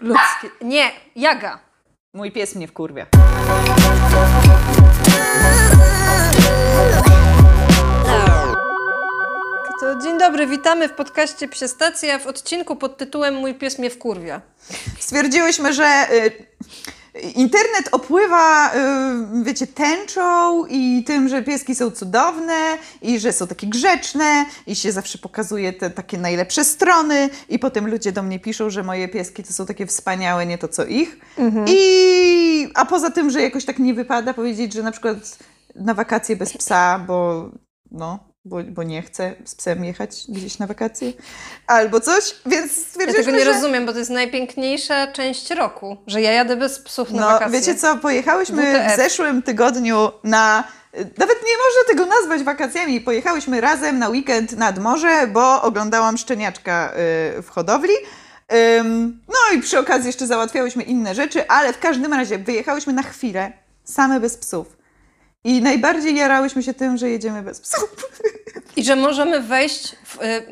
Ludzkie. Nie, jaga. Mój pies mnie wkurwia. To dzień dobry, witamy w podcaście Psie Stacja w odcinku pod tytułem Mój pies mnie wkurwia. Stwierdziłyśmy, że y, internet opływa, y, wiecie, tęczą i tym, że pieski są cudowne i że są takie grzeczne i się zawsze pokazuje te takie najlepsze strony i potem ludzie do mnie piszą, że moje pieski to są takie wspaniałe, nie to co ich. I, a poza tym, że jakoś tak nie wypada powiedzieć, że na przykład na wakacje bez psa, bo no, bo, bo nie chcę z psem jechać gdzieś na wakacje, albo coś, więc Ja stwierdziliśmy, tego nie że... rozumiem, bo to jest najpiękniejsza część roku, że ja jadę bez psów na No, wakacje. wiecie co, pojechałyśmy WTF. w zeszłym tygodniu na. Nawet nie można tego nazwać wakacjami. Pojechałyśmy razem na weekend nad morze, bo oglądałam szczeniaczka y, w hodowli. No i przy okazji jeszcze załatwiałyśmy inne rzeczy, ale w każdym razie wyjechałyśmy na chwilę, same bez psów. I najbardziej jarałyśmy się tym, że jedziemy bez psów. I że możemy wejść w y,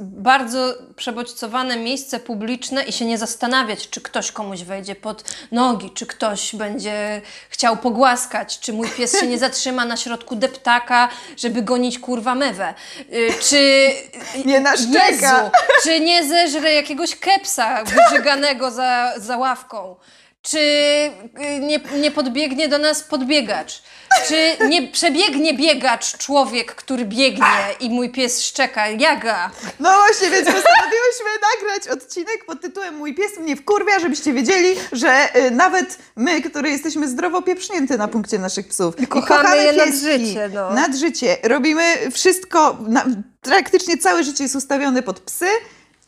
bardzo przebodźcowane miejsce publiczne i się nie zastanawiać, czy ktoś komuś wejdzie pod nogi, czy ktoś będzie chciał pogłaskać, czy mój pies się nie zatrzyma na środku deptaka, żeby gonić kurwa mewę, y, czy Nie. Jezu, czy nie zeżre jakiegoś kepsa wyżyganego za, za ławką. Czy y, nie, nie podbiegnie do nas podbiegacz? Czy nie przebiegnie biegacz, człowiek, który biegnie i mój pies szczeka? Jaga! No właśnie, więc postanowiłyśmy nagrać odcinek pod tytułem Mój pies mnie wkurwia, żebyście wiedzieli, że y, nawet my, które jesteśmy zdrowo pieprznięte na punkcie naszych psów i kochamy je nad pieski, życie, no. nad życie, robimy wszystko, na, praktycznie całe życie jest ustawione pod psy,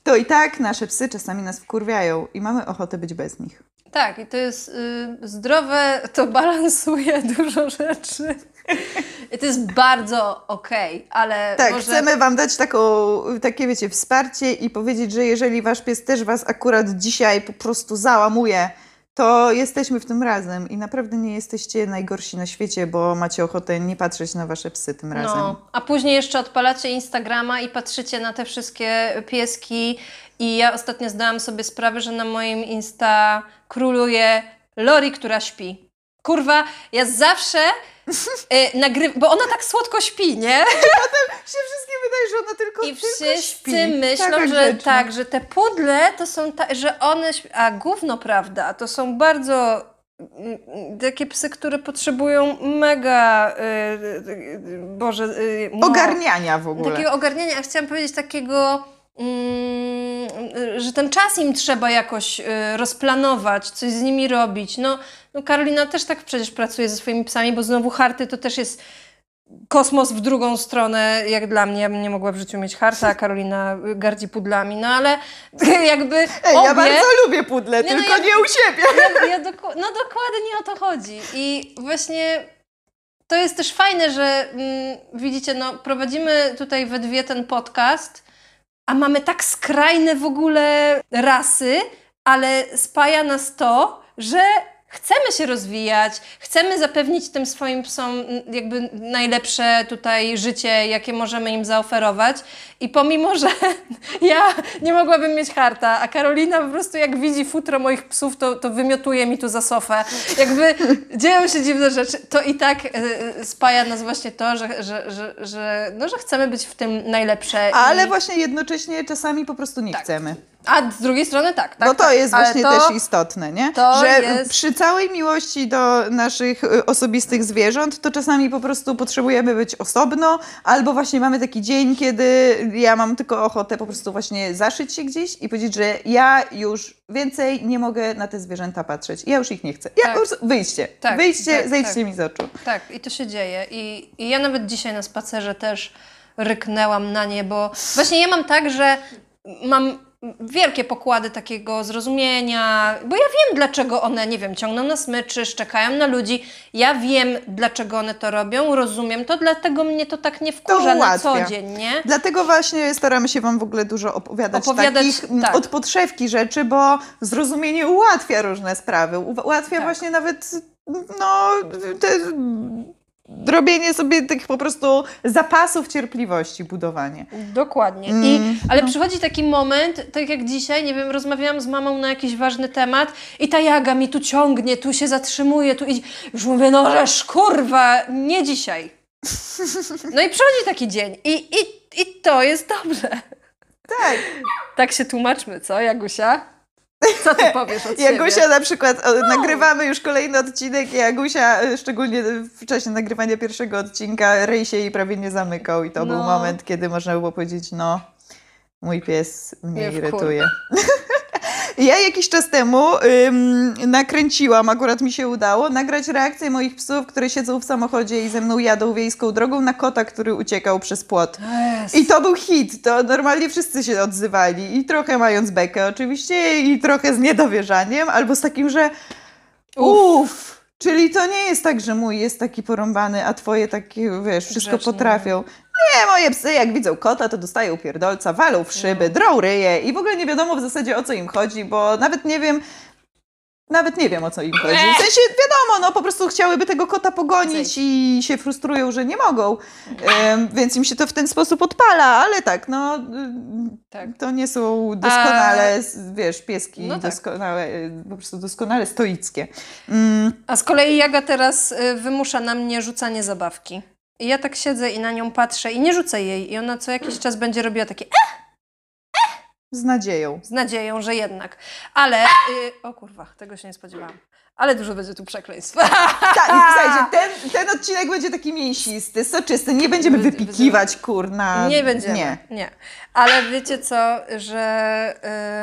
to i tak nasze psy czasami nas wkurwiają i mamy ochotę być bez nich. Tak, i to jest y, zdrowe, to balansuje dużo rzeczy. I to jest bardzo okej, ale Tak, może... chcemy Wam dać taką, takie, wiecie, wsparcie i powiedzieć, że jeżeli Wasz pies też Was akurat dzisiaj po prostu załamuje, to jesteśmy w tym razem i naprawdę nie jesteście najgorsi na świecie, bo macie ochotę nie patrzeć na Wasze psy tym razem. No, a później jeszcze odpalacie Instagrama i patrzycie na te wszystkie pieski. I ja ostatnio zdałam sobie sprawę, że na moim Insta króluje Lori, która śpi. Kurwa, ja zawsze y, nagrywam, bo ona tak słodko śpi, nie? Się wszystkim wydaje, że ona tylko, I tylko wszyscy śpi. myślą, Taka że grzeczna. tak, że te pudle to są, ta, że one, a gówno prawda, to są bardzo mm, mm, takie psy, które potrzebują mega, y, y, y, Boże, y, no. Ogarniania w ogóle. Takiego ogarniania, a chciałam powiedzieć takiego, mm, że ten czas im trzeba jakoś y, rozplanować, coś z nimi robić. No, no Karolina też tak przecież pracuje ze swoimi psami, bo znowu harty to też jest kosmos w drugą stronę, jak dla mnie. Ja bym nie mogła w życiu mieć harta, a Karolina gardzi pudlami, no ale jakby Ej, obie... ja bardzo lubię pudle, Nie, no tylko ja- nie u siebie. Ja, ja doku- no dokładnie o to chodzi. I właśnie to jest też fajne, że mm, widzicie, no prowadzimy tutaj we dwie ten podcast, a mamy tak skrajne w ogóle rasy, ale spaja nas to, że chcemy się rozwijać, chcemy zapewnić tym swoim psom jakby najlepsze tutaj życie, jakie możemy im zaoferować. I pomimo, że ja nie mogłabym mieć harta, a Karolina po prostu jak widzi futro moich psów, to, to wymiotuje mi tu za sofę. Jakby dzieją się dziwne rzeczy, to i tak e, e, spaja nas właśnie to, że, że, że, że, no, że chcemy być w tym najlepsze. Ale i... właśnie jednocześnie czasami po prostu nie Tak. chcemy. A z drugiej strony tak, tak. Bo to tak. jest właśnie to, też istotne, nie? że jest- przy całej miłości do naszych y, osobistych zwierząt, to czasami po prostu potrzebujemy być osobno, albo właśnie mamy taki dzień, kiedy ja mam tylko ochotę po prostu właśnie zaszyć się gdzieś i powiedzieć, że ja już więcej nie mogę na te zwierzęta patrzeć. Ja już ich nie chcę. Ja Tak. prostu, wyjdźcie, Tak, wyjdźcie, tak, zejdźcie tak. mi z oczu. Tak, i to się dzieje. I, I ja nawet dzisiaj na spacerze też ryknęłam na nie, bo właśnie ja mam tak, że mam wielkie pokłady takiego zrozumienia, bo ja wiem, dlaczego one, nie wiem, ciągną na smyczy, szczekają na ludzi. Ja wiem, dlaczego one to robią, rozumiem to, dlatego mnie to tak nie wkurza na co dzień, nie? Dlatego właśnie staramy się Wam w ogóle dużo opowiadać, Opowiadać, takich mm, tak. od podszewki rzeczy, bo zrozumienie ułatwia różne sprawy. Ułatwia Tak. właśnie nawet no, te robienie sobie tych po prostu zapasów cierpliwości, budowanie. Dokładnie. Mm, I, ale przychodzi taki moment, tak jak dzisiaj, nie wiem, rozmawiałam z mamą na jakiś ważny temat i ta jaga mi tu ciągnie, tu się zatrzymuje, tu idzie. Już mówię, no żeż kurwa, nie dzisiaj. No i przychodzi taki dzień i, i, i to jest dobrze. Tak. Tak się tłumaczmy, co, Jagusia? Co ty powiesz od Jagusia siebie? na przykład, o, nagrywamy już kolejny odcinek i Jagusia, e, szczególnie w czasie nagrywania pierwszego odcinka, rej się jej prawie nie zamykał i to był No. moment, kiedy można było powiedzieć, no, mój pies mnie irytuje. Ja jakiś czas temu ym, nakręciłam, akurat mi się udało, nagrać reakcję moich psów, które siedzą w samochodzie i ze mną jadą wiejską drogą na kota, który uciekał przez płot. Jest. I to był hit, to normalnie wszyscy się odzywali i trochę mając bekę oczywiście i trochę z niedowierzaniem, albo z takim, że uff, czyli to nie jest tak, że mój jest taki porąbany, a twoje takie, wiesz, wszystko Grzeczny, potrafią. Nie, moje psy jak widzą kota, to dostają pierdolca, walą w szyby, drą ryje i w ogóle nie wiadomo w zasadzie o co im chodzi, bo nawet nie wiem, nawet nie wiem o co im chodzi. W sensie wiadomo, no po prostu chciałyby tego kota pogonić i się frustrują, że nie mogą, więc im się to w ten sposób odpala, ale tak, no Tak. to nie są doskonale, s- wiesz, pieski No tak. doskonale, y, po prostu doskonale stoickie. Mm, A z kolei Jaga teraz y, wymusza na mnie rzucanie zabawki. I ja tak siedzę i na nią patrzę i nie rzucę jej. I ona co jakiś czas będzie robiła takie e, z nadzieją. z nadzieją, że jednak. Ale, y, o kurwa, tego się nie spodziewałam. Ale dużo będzie tu przekleństw. Tak, i słuchajcie, ten, ten odcinek będzie taki mięsisty, soczysty, nie będziemy Wy- wypikiwać, kurna. Nie będziemy. Nie. Nie. Ale wiecie co, że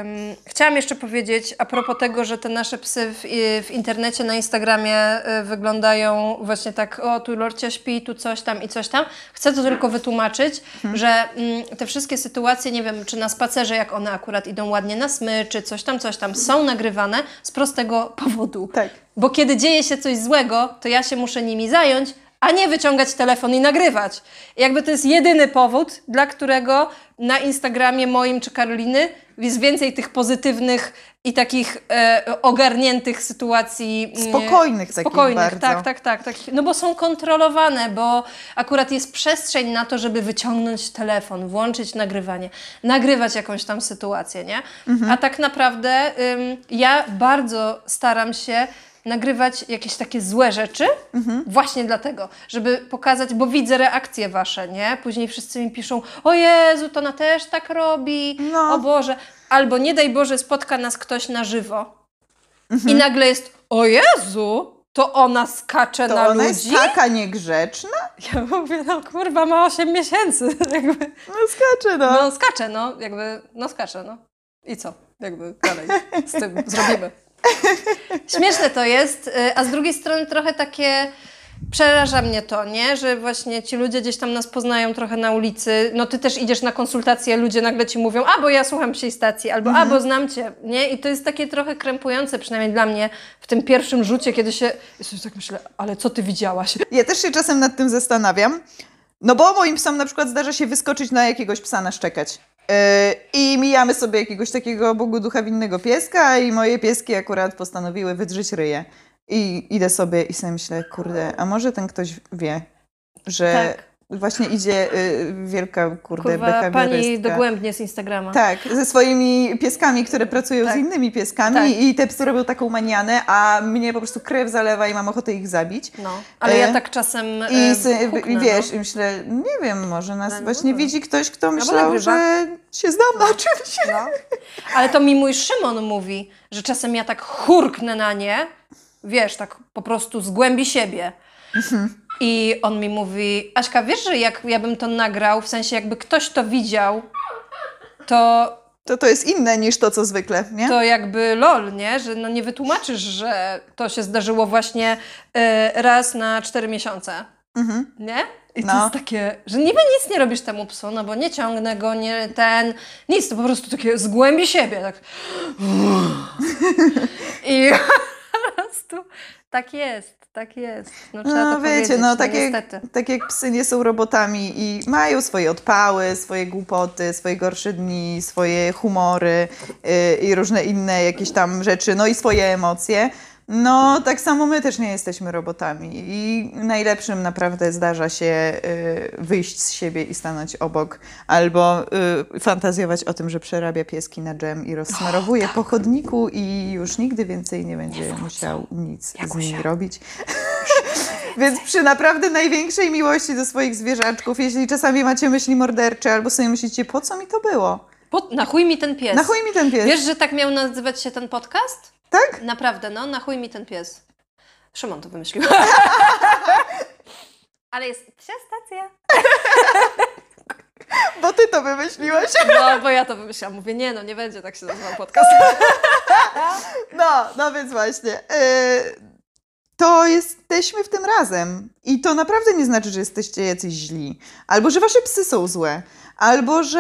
ym, chciałam jeszcze powiedzieć a propos tego, że te nasze psy w, w internecie, na Instagramie y, wyglądają właśnie tak, o tu Lorcia śpi, tu coś tam i coś tam. Chcę to tylko wytłumaczyć, Mhm. że mm, te wszystkie sytuacje, nie wiem, czy na spacerze, jak one akurat idą ładnie na smyczy, coś tam, coś tam, są nagrywane z prostego powodu. Tak. Bo kiedy dzieje się coś złego, to ja się muszę nimi zająć, a nie wyciągać telefon i nagrywać. I jakby to jest jedyny powód, dla którego na Instagramie moim czy Karoliny jest więcej tych pozytywnych i takich e, ogarniętych sytuacji. mm, Spokojnych takich Spokojnych, bardzo. tak, tak, tak, tak. No bo są kontrolowane, bo akurat jest przestrzeń na to, żeby wyciągnąć telefon, włączyć nagrywanie, nagrywać jakąś tam sytuację, nie? Mhm. A tak naprawdę ym, ja bardzo staram się nagrywać jakieś takie złe rzeczy, Mhm. właśnie dlatego, żeby pokazać, bo widzę reakcje wasze, nie? Później wszyscy mi piszą, o Jezu, to ona też tak robi, No. o Boże. Albo nie daj Boże, spotka nas ktoś na żywo Mhm. i nagle jest, o Jezu, to ona skacze To na ona ludzi? jest taka niegrzeczna? Ja mówię, no kurwa, ma 8 miesięcy. Jakby, No skacze, no. no skacze, no, jakby, no skacze, no. I co? Jakby dalej z tym zrobimy. Śmieszne to jest, y, a z drugiej strony trochę takie przeraża mnie to, nie? Że właśnie ci ludzie gdzieś tam nas poznają trochę na ulicy. No ty też idziesz na konsultacje, ludzie nagle ci mówią, a bo ja słucham psiej stacji, albo a bo znam cię, nie? I to jest takie trochę krępujące, przynajmniej dla mnie, w tym pierwszym rzucie, kiedy się... Ja sobie tak myślę, ale co ty widziałaś? Ja też się czasem nad tym zastanawiam. No bo moim psom na przykład zdarza się wyskoczyć na jakiegoś psa naszczekać. Yy, I mijamy sobie jakiegoś takiego Bogu ducha winnego pieska i moje pieski akurat postanowiły wydrzeć ryje. I idę sobie i sobie myślę, kurde, a może ten ktoś wie, że Tak. Właśnie idzie y, wielka, kurde, Kurwa, pani dogłębnie z Instagrama. Tak, ze swoimi pieskami, które pracują Tak. z innymi pieskami Tak. i te psy robią taką manianę, a mnie po prostu krew zalewa i mam ochotę ich zabić. No, ale E, ja tak czasem I, e, i wiesz, no. i myślę, nie wiem, może nas No, właśnie no. widzi ktoś, kto myślał, że się znam na czymś. No. Ale to mi mój Szymon mówi, że czasem ja tak hurknę na nie, wiesz, tak po prostu z głębi siebie. I on mi mówi, Aśka, wiesz, że jak ja bym to nagrał, w sensie jakby ktoś to widział, to, To to jest inne niż to, co zwykle, nie? to jakby lol, nie? Że no nie wytłumaczysz, że to się zdarzyło właśnie e, raz na cztery miesiące. Mhm. Nie? I to No. jest takie, że niby nic nie robisz temu psu, no bo nie ciągnę go, nie ten, nic, to po prostu takie z głębi siebie, tak. I po prostu tak jest, tak jest. No trzeba No to wiecie, no tak jak, niestety. tak jak psy nie są robotami i mają swoje odpały, swoje głupoty, swoje gorsze dni, swoje humory yy, i różne inne jakieś tam rzeczy, no i swoje emocje, No, tak samo my też nie jesteśmy robotami i najlepszym naprawdę zdarza się y, wyjść z siebie i stanąć obok, albo y, fantazjować o tym, że przerabia pieski na dżem i rozsmarowuje po chodniku i już nigdy więcej nie będzie musiał nic z nimi robić. Więc przy naprawdę największej miłości do swoich zwierzaczków, jeśli czasami macie myśli mordercze, albo sobie myślicie, po co mi to było? Po, na chuj mi ten pies. Na chuj mi ten pies. Wiesz, że tak miał nazywać się ten podcast? Tak? Naprawdę, no, na chuj mi ten pies. Szymon to wymyślił. Ale jest trzecia stacja. Bo ty to wymyśliłaś. No, bo ja to wymyśliłam. Mówię, nie no, nie będzie tak się nazywał podcast. No, no więc właśnie. Yy, to jesteśmy w tym razem. I to naprawdę nie znaczy, że jesteście jacyś źli. Albo, że wasze psy są złe. Albo, że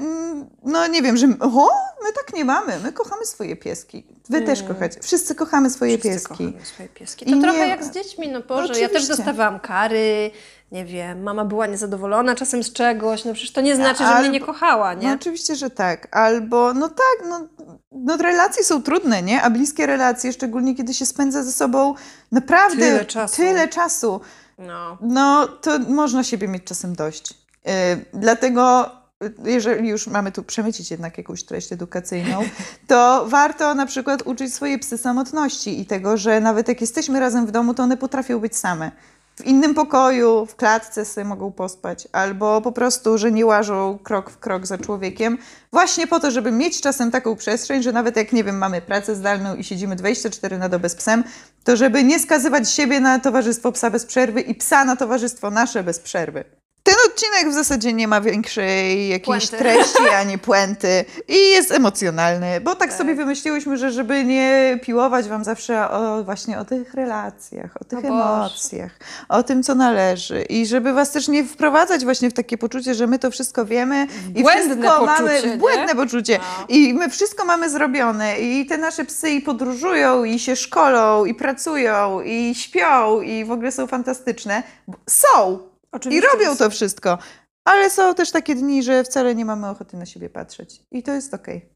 mm, no nie wiem, że o, my tak nie mamy. My kochamy swoje pieski. Wy też kochacie. Wszyscy kochamy swoje Wszyscy pieski. kochamy swoje pieski. I To trochę nie- jak z dziećmi, no Boże, ja też dostawałam kary, nie wiem, mama była niezadowolona czasem z czegoś, no przecież to nie znaczy, że Albo- mnie nie kochała, nie? No oczywiście, że tak. Albo, no tak, no, no relacje są trudne, nie? A bliskie relacje, szczególnie kiedy się spędza ze sobą naprawdę czasu. Tyle czasu. No. No, to można siebie mieć czasem dość. Yy, dlatego, y, jeżeli już mamy tu przemycić jednak jakąś treść edukacyjną, to warto na przykład uczyć swoje psy samotności i tego, że nawet jak jesteśmy razem w domu, to one potrafią być same. W innym pokoju, w klatce sobie mogą pospać, albo po prostu, że nie łażą krok w krok za człowiekiem, właśnie po to, żeby mieć czasem taką przestrzeń, że nawet jak, nie wiem, mamy pracę zdalną i siedzimy 24 na dobę z psem, to żeby nie skazywać siebie na towarzystwo psa bez przerwy i psa na towarzystwo nasze bez przerwy. Ten odcinek w zasadzie nie ma większej jakiejś Puenty. treści ani puenty i jest emocjonalny, bo tak, sobie wymyśliłyśmy, że żeby nie piłować wam zawsze o, właśnie o tych relacjach, o tych O Boże. emocjach, o tym, co należy i żeby was też nie wprowadzać właśnie w takie poczucie, że my to wszystko wiemy i błędne wszystko mamy poczucie, w błędne poczucie No. i my wszystko mamy zrobione i te nasze psy i podróżują i się szkolą i pracują i śpią i w ogóle są fantastyczne. Są! I Oczywiście, robią że to wszystko. Ale są też takie dni, że wcale nie mamy ochoty na siebie patrzeć. I to jest okej.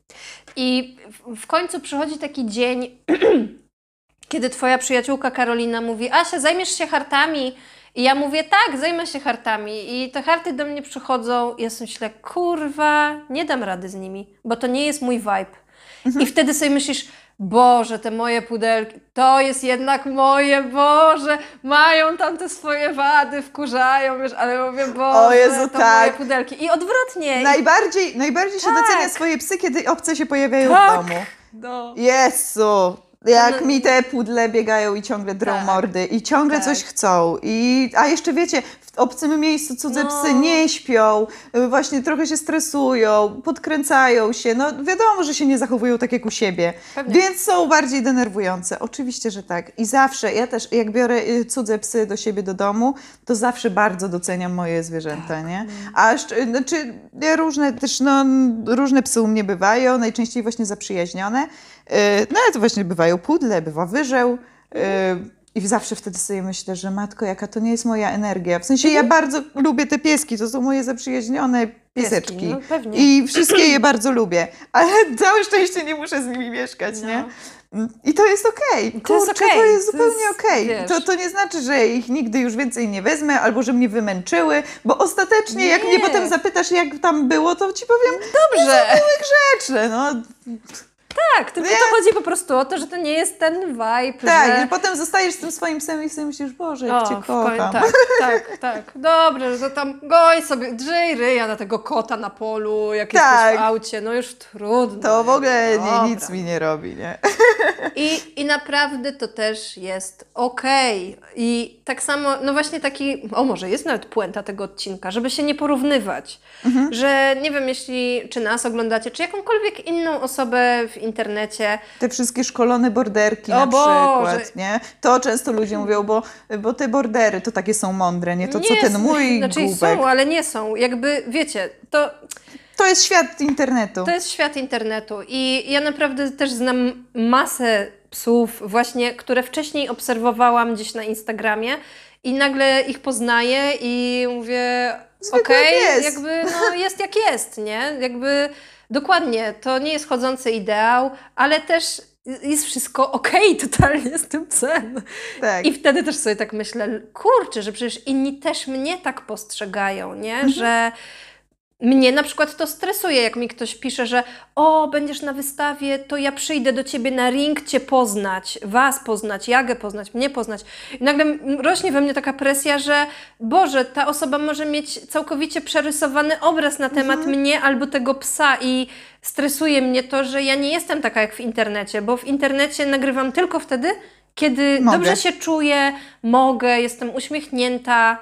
I w- końcu przychodzi taki dzień, kiedy twoja przyjaciółka Karolina mówi: Asia, zajmiesz się hartami? I ja mówię: Tak, zajmę się hartami. I te harty do mnie przychodzą. I ja sobie myślę: Kurwa, nie dam rady z nimi, bo to nie jest mój vibe. I wtedy sobie myślisz: Boże, te moje pudelki, to jest jednak moje, Boże, mają tam te swoje wady, wkurzają, wiesz, ale mówię, Boże, Jezu, to tak. moje pudelki. I odwrotnie. Najbardziej, najbardziej się Tak. docenia swoje psy, kiedy obce się pojawiają Tak. w domu. No. Jezu! Jak mi te pudle biegają i ciągle drą Tak. mordy i ciągle Tak. coś chcą. I, a jeszcze wiecie, w obcym miejscu cudze No. psy nie śpią, y, właśnie trochę się stresują, podkręcają się. No wiadomo, że się nie zachowują tak jak u siebie. Pewnie. Więc są bardziej denerwujące. Oczywiście, że tak. I zawsze, ja też jak biorę y, cudze psy do siebie do domu, to zawsze bardzo doceniam moje zwierzęta, Tak. nie? A szcz- znaczy, różne też, no, różne psy u mnie bywają, najczęściej właśnie zaprzyjaźnione. Yy, no ale to właśnie bywają pudle, bywa wyżeł. Yy, I zawsze wtedy sobie myślę, że matko, jaka to nie jest moja energia. W sensie ja bardzo lubię te pieski, to są moje zaprzyjaźnione pieseczki. no pewnie. I wszystkie je bardzo lubię, ale całe szczęście nie muszę z nimi mieszkać, No. nie? I to jest okej. To jest okej. To jest To zupełnie okej. wiesz. To, to nie znaczy, że ich nigdy już więcej nie wezmę, albo że mnie wymęczyły, bo ostatecznie, jak mnie Nie. potem zapytasz, jak tam było, to ci powiem, Dobrze. grzeczne, no. Tak, tylko Nie. to chodzi po prostu o to, że to nie jest ten vibe, Tak, że... że potem zostajesz z tym swoim psem i sobie myślisz, Boże, jak O, cię kocham. tak, tak, tak. Dobrze, że tam goj sobie, drzyj ryja na tego kota na polu, jak Tak. jesteś w aucie, no już trudno. To w ogóle nie, nic mi nie robi, nie? I, I naprawdę to też jest okej. I tak samo, no właśnie taki, o może jest nawet puenta tego odcinka, żeby się nie porównywać. Mhm. Że nie wiem, jeśli czy nas oglądacie, czy jakąkolwiek inną osobę w internecie, Te wszystkie szkolone borderki O na Boże. przykład, nie? To często ludzie mówią, bo, bo te bordery to takie są mądre, nie? To co nie ten s- mój Znaczy głupek. są, ale nie są. Jakby, wiecie, to, To jest świat internetu. to jest świat internetu i ja naprawdę też znam masę psów właśnie, które wcześniej obserwowałam gdzieś na Instagramie i nagle ich poznaję i mówię, Zwykły okej, pies. jakby no jest jak jest, nie? Jakby dokładnie, to nie jest chodzący ideał, ale też jest wszystko okej totalnie z tym psem. Tak. I wtedy też sobie tak myślę, kurczę, że przecież inni też mnie tak postrzegają, nie? Mhm. Że mnie na przykład to stresuje, jak mi ktoś pisze, że o, będziesz na wystawie, to ja przyjdę do ciebie na ring cię poznać, was poznać, Jagę poznać, mnie poznać. I nagle rośnie we mnie taka presja, że Boże, ta osoba może mieć całkowicie przerysowany obraz na temat Mhm. mnie albo tego psa i stresuje mnie to, że ja nie jestem taka jak w internecie, bo w internecie nagrywam tylko wtedy, kiedy Mogę. dobrze się czuję, mogę, jestem uśmiechnięta.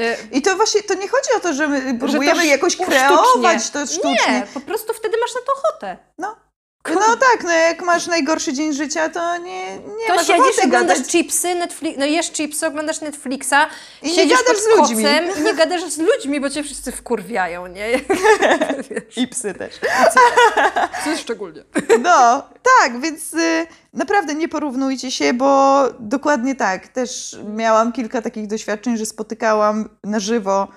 Y, I to właśnie, to nie chodzi o to, że my próbujemy to jakoś kreować to sztucznie. Nie, po prostu wtedy masz na to ochotę. No. No tak, no jak masz najgorszy dzień życia, to nie, nie To masz siedzisz, oglądasz gadać. chipsy, Netflix, no jesz chipsy, oglądasz Netflixa, I nie siedzisz gadasz pod z ludźmi. i nie gadasz z ludźmi, bo cię wszyscy wkurwiają, nie? I psy też. Psy szczególnie. No, tak, więc y, naprawdę nie porównujcie się, bo dokładnie tak. Też miałam kilka takich doświadczeń, że spotykałam na żywo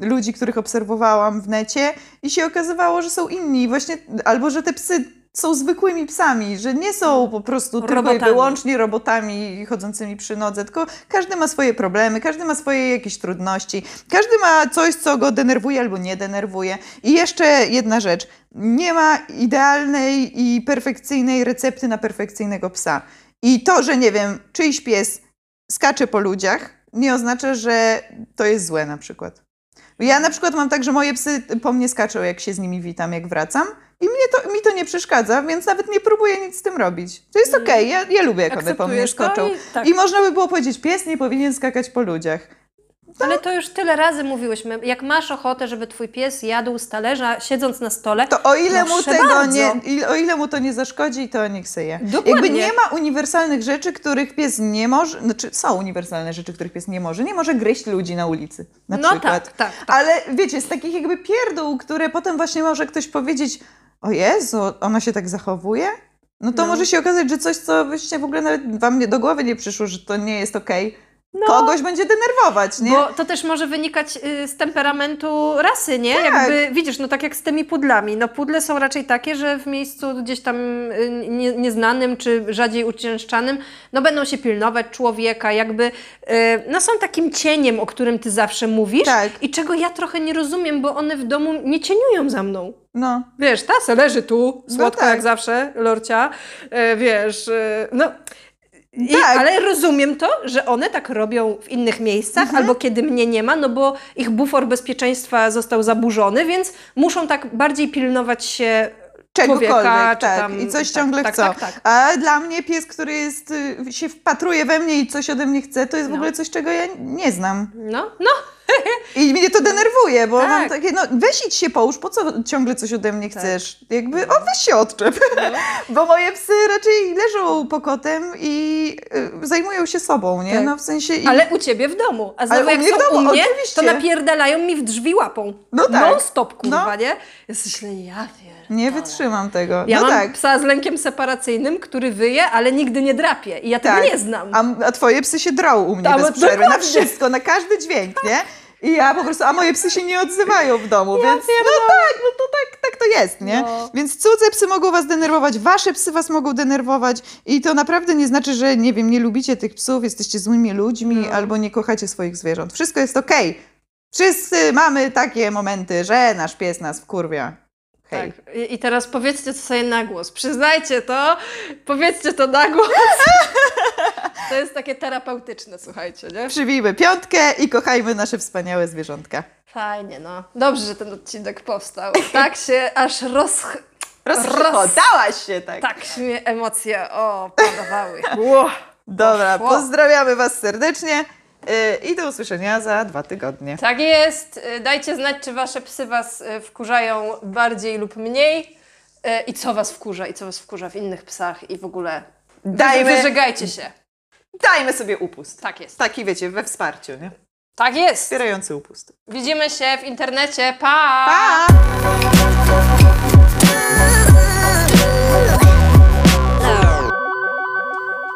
y, ludzi, których obserwowałam w necie i się okazywało, że są inni. Właśnie, albo że te psy są zwykłymi psami, że nie są po prostu tylko i wyłącznie robotami chodzącymi przy nodze, tylko każdy ma swoje problemy, każdy ma swoje jakieś trudności, każdy ma coś, co go denerwuje albo nie denerwuje. I jeszcze jedna rzecz. Nie ma idealnej i perfekcyjnej recepty na perfekcyjnego psa. I to, że nie wiem, czyjś pies skacze po ludziach, nie oznacza, że to jest złe na przykład. Ja na przykład mam tak, że moje psy po mnie skaczą, jak się z nimi witam, jak wracam. I mnie to, mi to nie przeszkadza, więc nawet nie próbuję nic z tym robić. To jest okej, ja, ja lubię, jak one po mnie to skoczą. i tak. I można by było powiedzieć, pies nie powinien skakać po ludziach. Ale to już tyle razy mówiłyśmy. Jak masz ochotę, żeby twój pies jadł z talerza, siedząc na stole, To o ile mu tego bardzo. nie, o ile mu to nie zaszkodzi, to niech syje. Dokładnie. Jakby nie ma uniwersalnych rzeczy, których pies nie może, znaczy są uniwersalne rzeczy, których pies nie może. Nie może gryźć ludzi na ulicy, na No przykład. tak, tak, tak. Ale wiecie, z takich jakby pierdół, które potem właśnie może ktoś powiedzieć, o Jezu, ona się tak zachowuje? No to No. może się okazać, że coś, co w ogóle nawet wam nie, do głowy nie przyszło, że to nie jest okej, No. kogoś będzie denerwować, nie? Bo to też może wynikać y, z temperamentu rasy, nie? Tak. Jakby, widzisz, no tak jak z tymi pudlami. No pudle są raczej takie, że w miejscu gdzieś tam y, nie, nieznanym czy rzadziej uczęszczanym, no będą się pilnować człowieka, jakby, y, no są takim cieniem, o którym ty zawsze mówisz Tak. i czego ja trochę nie rozumiem, bo one w domu nie cieniują za mną. No. Wiesz, ta se leży tu, słodko tak. jak zawsze, Lorcia, e, wiesz, e, no... I, Tak. Ale rozumiem to, że one tak robią w innych miejscach, Mhm. albo kiedy mnie nie ma, no bo ich bufor bezpieczeństwa został zaburzony, więc muszą tak bardziej pilnować się Czegokolwiek, tak. tam- I coś tak, ciągle tak, chcą. tak, tak. A dla mnie pies, który jest, y, się wpatruje we mnie i coś ode mnie chce, to jest w No. ogóle coś, czego ja nie znam. No, no, I mnie to denerwuje, bo Tak. mam takie, no weź idź się połóż, po co ciągle coś ode mnie Tak. chcesz? Jakby, o weź się odczep. bo moje psy raczej leżą pokotem i y, zajmują się sobą, nie? Tak. No w sensie... I... ale u ciebie w domu. A znowu u jak mnie w są domu, u mnie, oczywiście. to napierdalają mi w drzwi łapą. No tak. Non-stop, kurwa, No. nie? Jesteś ja pierdolę. Nie wytrzymam tego. Ja no mam tak. psa z lękiem separacyjnym, który wyje, ale nigdy nie drapie. I ja tego Tak. nie znam. A, a twoje psy się drą u mnie A, bez bo przerwy, na wszystko, na każdy dźwięk, nie? I ja po prostu, a moje psy się nie odzywają w domu, Ja więc no tak, no to tak, tak to jest, nie? No. Więc cudze psy mogą was denerwować, wasze psy was mogą denerwować i to naprawdę nie znaczy, że nie wiem, nie lubicie tych psów, jesteście złymi ludźmi No. albo nie kochacie swoich zwierząt. Wszystko jest okej. Wszyscy mamy takie momenty, że nasz pies nas wkurwia. Hej. Tak. I, I teraz powiedzcie to sobie na głos. Przyznajcie to, powiedzcie to na głos. To jest takie terapeutyczne, słuchajcie, nie? Przybijmy piątkę i kochajmy nasze wspaniałe zwierzątka. Fajnie, no. Dobrze, że ten odcinek powstał. Tak się aż roz... Rozchodałaś się tak. Tak się mnie emocje o, panowały. Ło. Dobra, Poszło. pozdrawiamy Was serdecznie yy, i do usłyszenia za dwa tygodnie. Tak jest. Y, Dajcie znać, czy wasze psy was y, wkurzają bardziej lub mniej. Y, I co was wkurza, i co was wkurza w innych psach i w ogóle. Dajmy, Wyżegajcie się. Dajmy sobie upust. Tak jest. Taki wiecie, we wsparciu, nie? Tak jest. Wspierający upust. Widzimy się w internecie. Pa! Pa!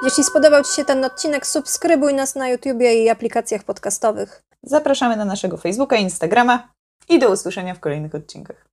Jeśli spodobał Ci się ten odcinek, subskrybuj nas na YouTubie i aplikacjach podcastowych. Zapraszamy na naszego Facebooka, Instagrama i do usłyszenia w kolejnych odcinkach.